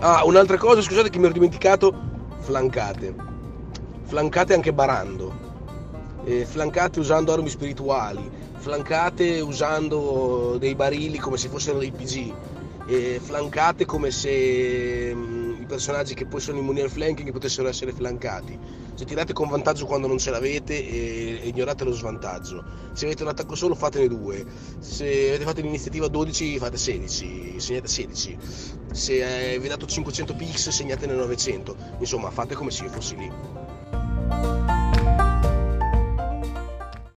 Ah, un'altra cosa, scusate che mi ero dimenticato, flancate. Flancate anche barando. Eh, flancate usando armi spirituali, flancate usando dei barili come se fossero dei PG, eh, flancate come se mm, personaggi che poi sono immuni al flanking potessero essere flancati. Se tirate con vantaggio quando non ce l'avete e ignorate lo svantaggio. Se avete un attacco solo fatene due. Se avete fatto l'iniziativa 12 fate 16, segnate 16. Se eh, vi è dato 500 pix segnatene 900. Insomma fate come se io fossi lì.